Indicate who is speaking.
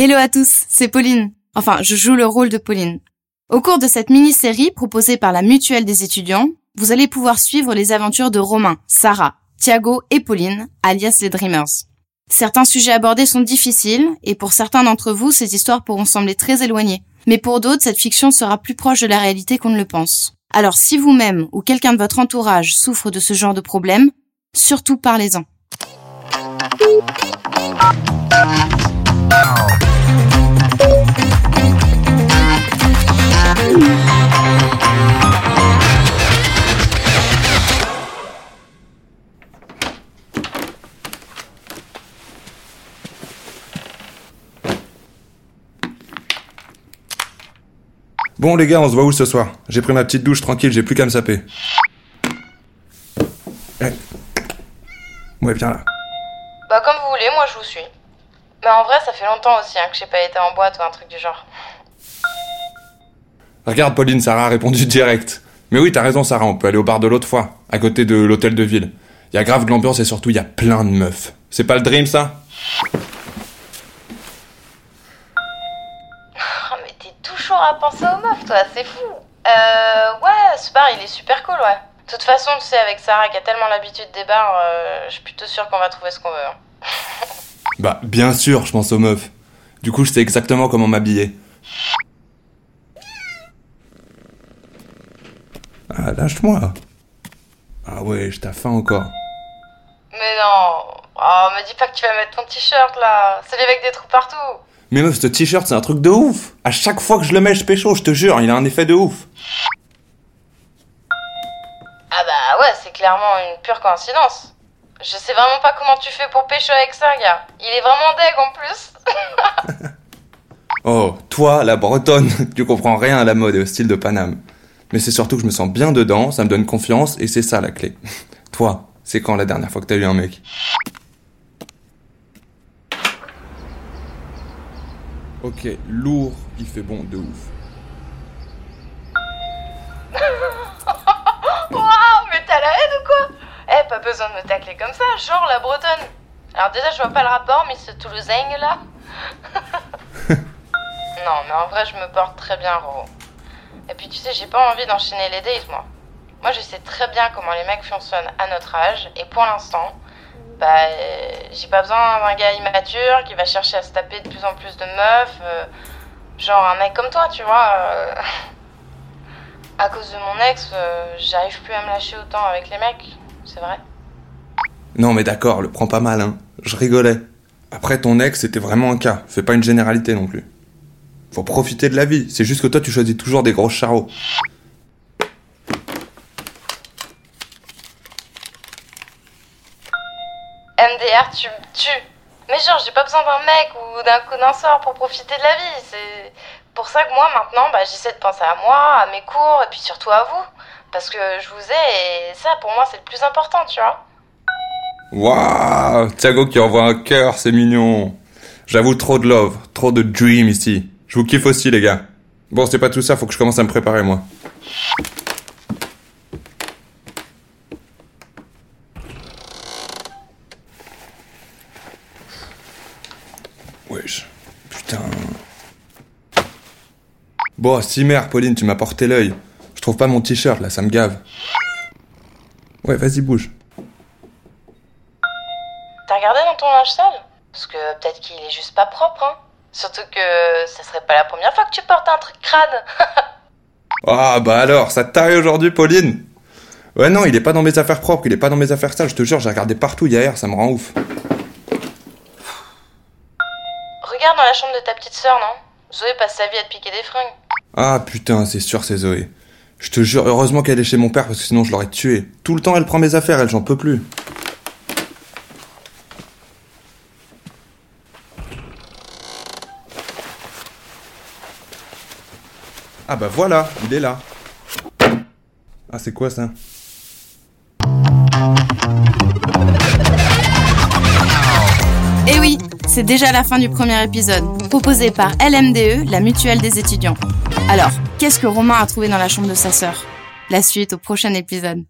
Speaker 1: Hello à tous, c'est Pauline. Enfin, je joue le rôle de Pauline. Au cours de cette mini-série proposée par la Mutuelle des étudiants, vous allez pouvoir suivre les aventures de Romain, Sarah, Thiago et Pauline, alias les Dreamers. Certains sujets abordés sont difficiles, et pour certains d'entre vous, ces histoires pourront sembler très éloignées. Mais pour d'autres, cette fiction sera plus proche de la réalité qu'on ne le pense. Alors si vous-même ou quelqu'un de votre entourage souffre de ce genre de problème, surtout parlez-en.
Speaker 2: Bon les gars, on se voit où ce soir? J'ai pris ma petite douche tranquille, j'ai plus qu'à me saper. Eh. Ouais, viens là.
Speaker 3: Bah comme vous voulez, moi je vous suis. Mais en vrai, ça fait longtemps aussi hein, que j'ai pas été en boîte ou un truc du genre.
Speaker 2: Regarde Pauline, Sarah a répondu direct. Mais oui, t'as raison Sarah, on peut aller au bar de l'autre fois, à côté de l'hôtel de ville. Y a grave de l'ambiance et surtout y a plein de meufs. C'est pas le dream ça
Speaker 3: Oh, mais t'es toujours à penser aux meufs, toi, c'est fou. Euh, ouais, ce bar, il est super cool, ouais. De toute façon, tu sais, avec Sarah qui a tellement l'habitude des bars, euh, je suis plutôt sûre qu'on va trouver ce qu'on veut. hein.
Speaker 2: Bah bien sûr, je pense aux meufs. Du coup, je sais exactement comment m'habiller. Ah, lâche-moi. Ah ouais, je t'ai faim encore.
Speaker 3: Mais non. Oh, me dis pas que tu vas mettre ton t-shirt là. Celui avec des trous partout.
Speaker 2: Mais meuf, ce t-shirt, c'est un truc de ouf. À chaque fois que je le mets, je pécho, je te jure, il a un effet de ouf.
Speaker 3: Ah bah ouais, c'est clairement une pure coïncidence. Je sais vraiment pas comment tu fais pour pécho avec ça, gars. Il est vraiment deg en plus.
Speaker 2: Oh, toi, la bretonne, tu comprends rien à la mode et au style de Paname. Mais c'est surtout que je me sens bien dedans, ça me donne confiance et c'est ça la clé. Toi, c'est quand la dernière fois que t'as eu un mec? Ok, lourd, il fait bon de ouf.
Speaker 3: Waouh, mais t'as la haine ou quoi? Eh, pas besoin de me tacler comme ça, genre la bretonne. Alors déjà, je vois pas le rapport, mais ce Toulousain là. non, mais en vrai, je me porte très bien, Roro. Et puis tu sais, j'ai pas envie d'enchaîner les dates, moi. Moi, je sais très bien comment les mecs fonctionnent à notre âge, et pour l'instant, bah, euh, j'ai pas besoin d'un gars immature qui va chercher à se taper de plus en plus de meufs. euh, genre un mec comme toi, tu vois. euh. À cause de mon ex, j'arrive plus à me lâcher autant avec les mecs, c'est vrai.
Speaker 2: Non mais d'accord, le prends pas mal, hein. Je rigolais. Après, ton ex, c'était vraiment un cas. Fais pas une généralité non plus. Faut profiter de la vie. C'est juste que toi, tu choisis toujours des gros charros.
Speaker 3: MDR, tu me tues. Mais genre, j'ai pas besoin d'un mec ou d'un coup d'un sort pour profiter de la vie. C'est pour ça que moi, maintenant, bah, j'essaie de penser à moi, à mes cours, et puis surtout à vous. Parce que je vous ai, et ça, pour moi, c'est le plus important, tu vois.
Speaker 2: Waouh Thiago qui envoie un cœur, c'est mignon. J'avoue, trop de love, trop de dream ici. Je vous kiffe aussi, les gars. Bon, c'est pas tout ça, faut que je commence à me préparer, moi. Wesh. Putain. Bon, si mère, Pauline, tu m'as porté l'œil. Je trouve pas mon t-shirt, là, ça me gave. Ouais, vas-y, bouge.
Speaker 3: T'as regardé dans ton linge sale? Parce que peut-être qu'il est juste pas propre, hein. Surtout que ça serait pas la première fois que tu portes un truc crade.
Speaker 2: Ah bah alors, ça t'arrive aujourd'hui, Pauline? Ouais non, il est pas dans mes affaires propres, il est pas dans mes affaires sales, je te jure, j'ai regardé partout hier, ça me rend ouf.
Speaker 3: Regarde dans la chambre de ta petite sœur, non? Zoé passe sa vie à te piquer des fringues.
Speaker 2: Ah putain, c'est sûr, c'est Zoé. Je te jure, heureusement qu'elle est chez mon père, parce que sinon je l'aurais tuée. Tout le temps, elle prend mes affaires, elle, j'en peux plus. Ah bah voilà, il est là. Ah c'est quoi ça?
Speaker 1: C'est déjà la fin du premier épisode, proposé par LMDE, la mutuelle des étudiants. Alors, qu'est-ce que Romain a trouvé dans la chambre de sa sœur? La suite au prochain épisode.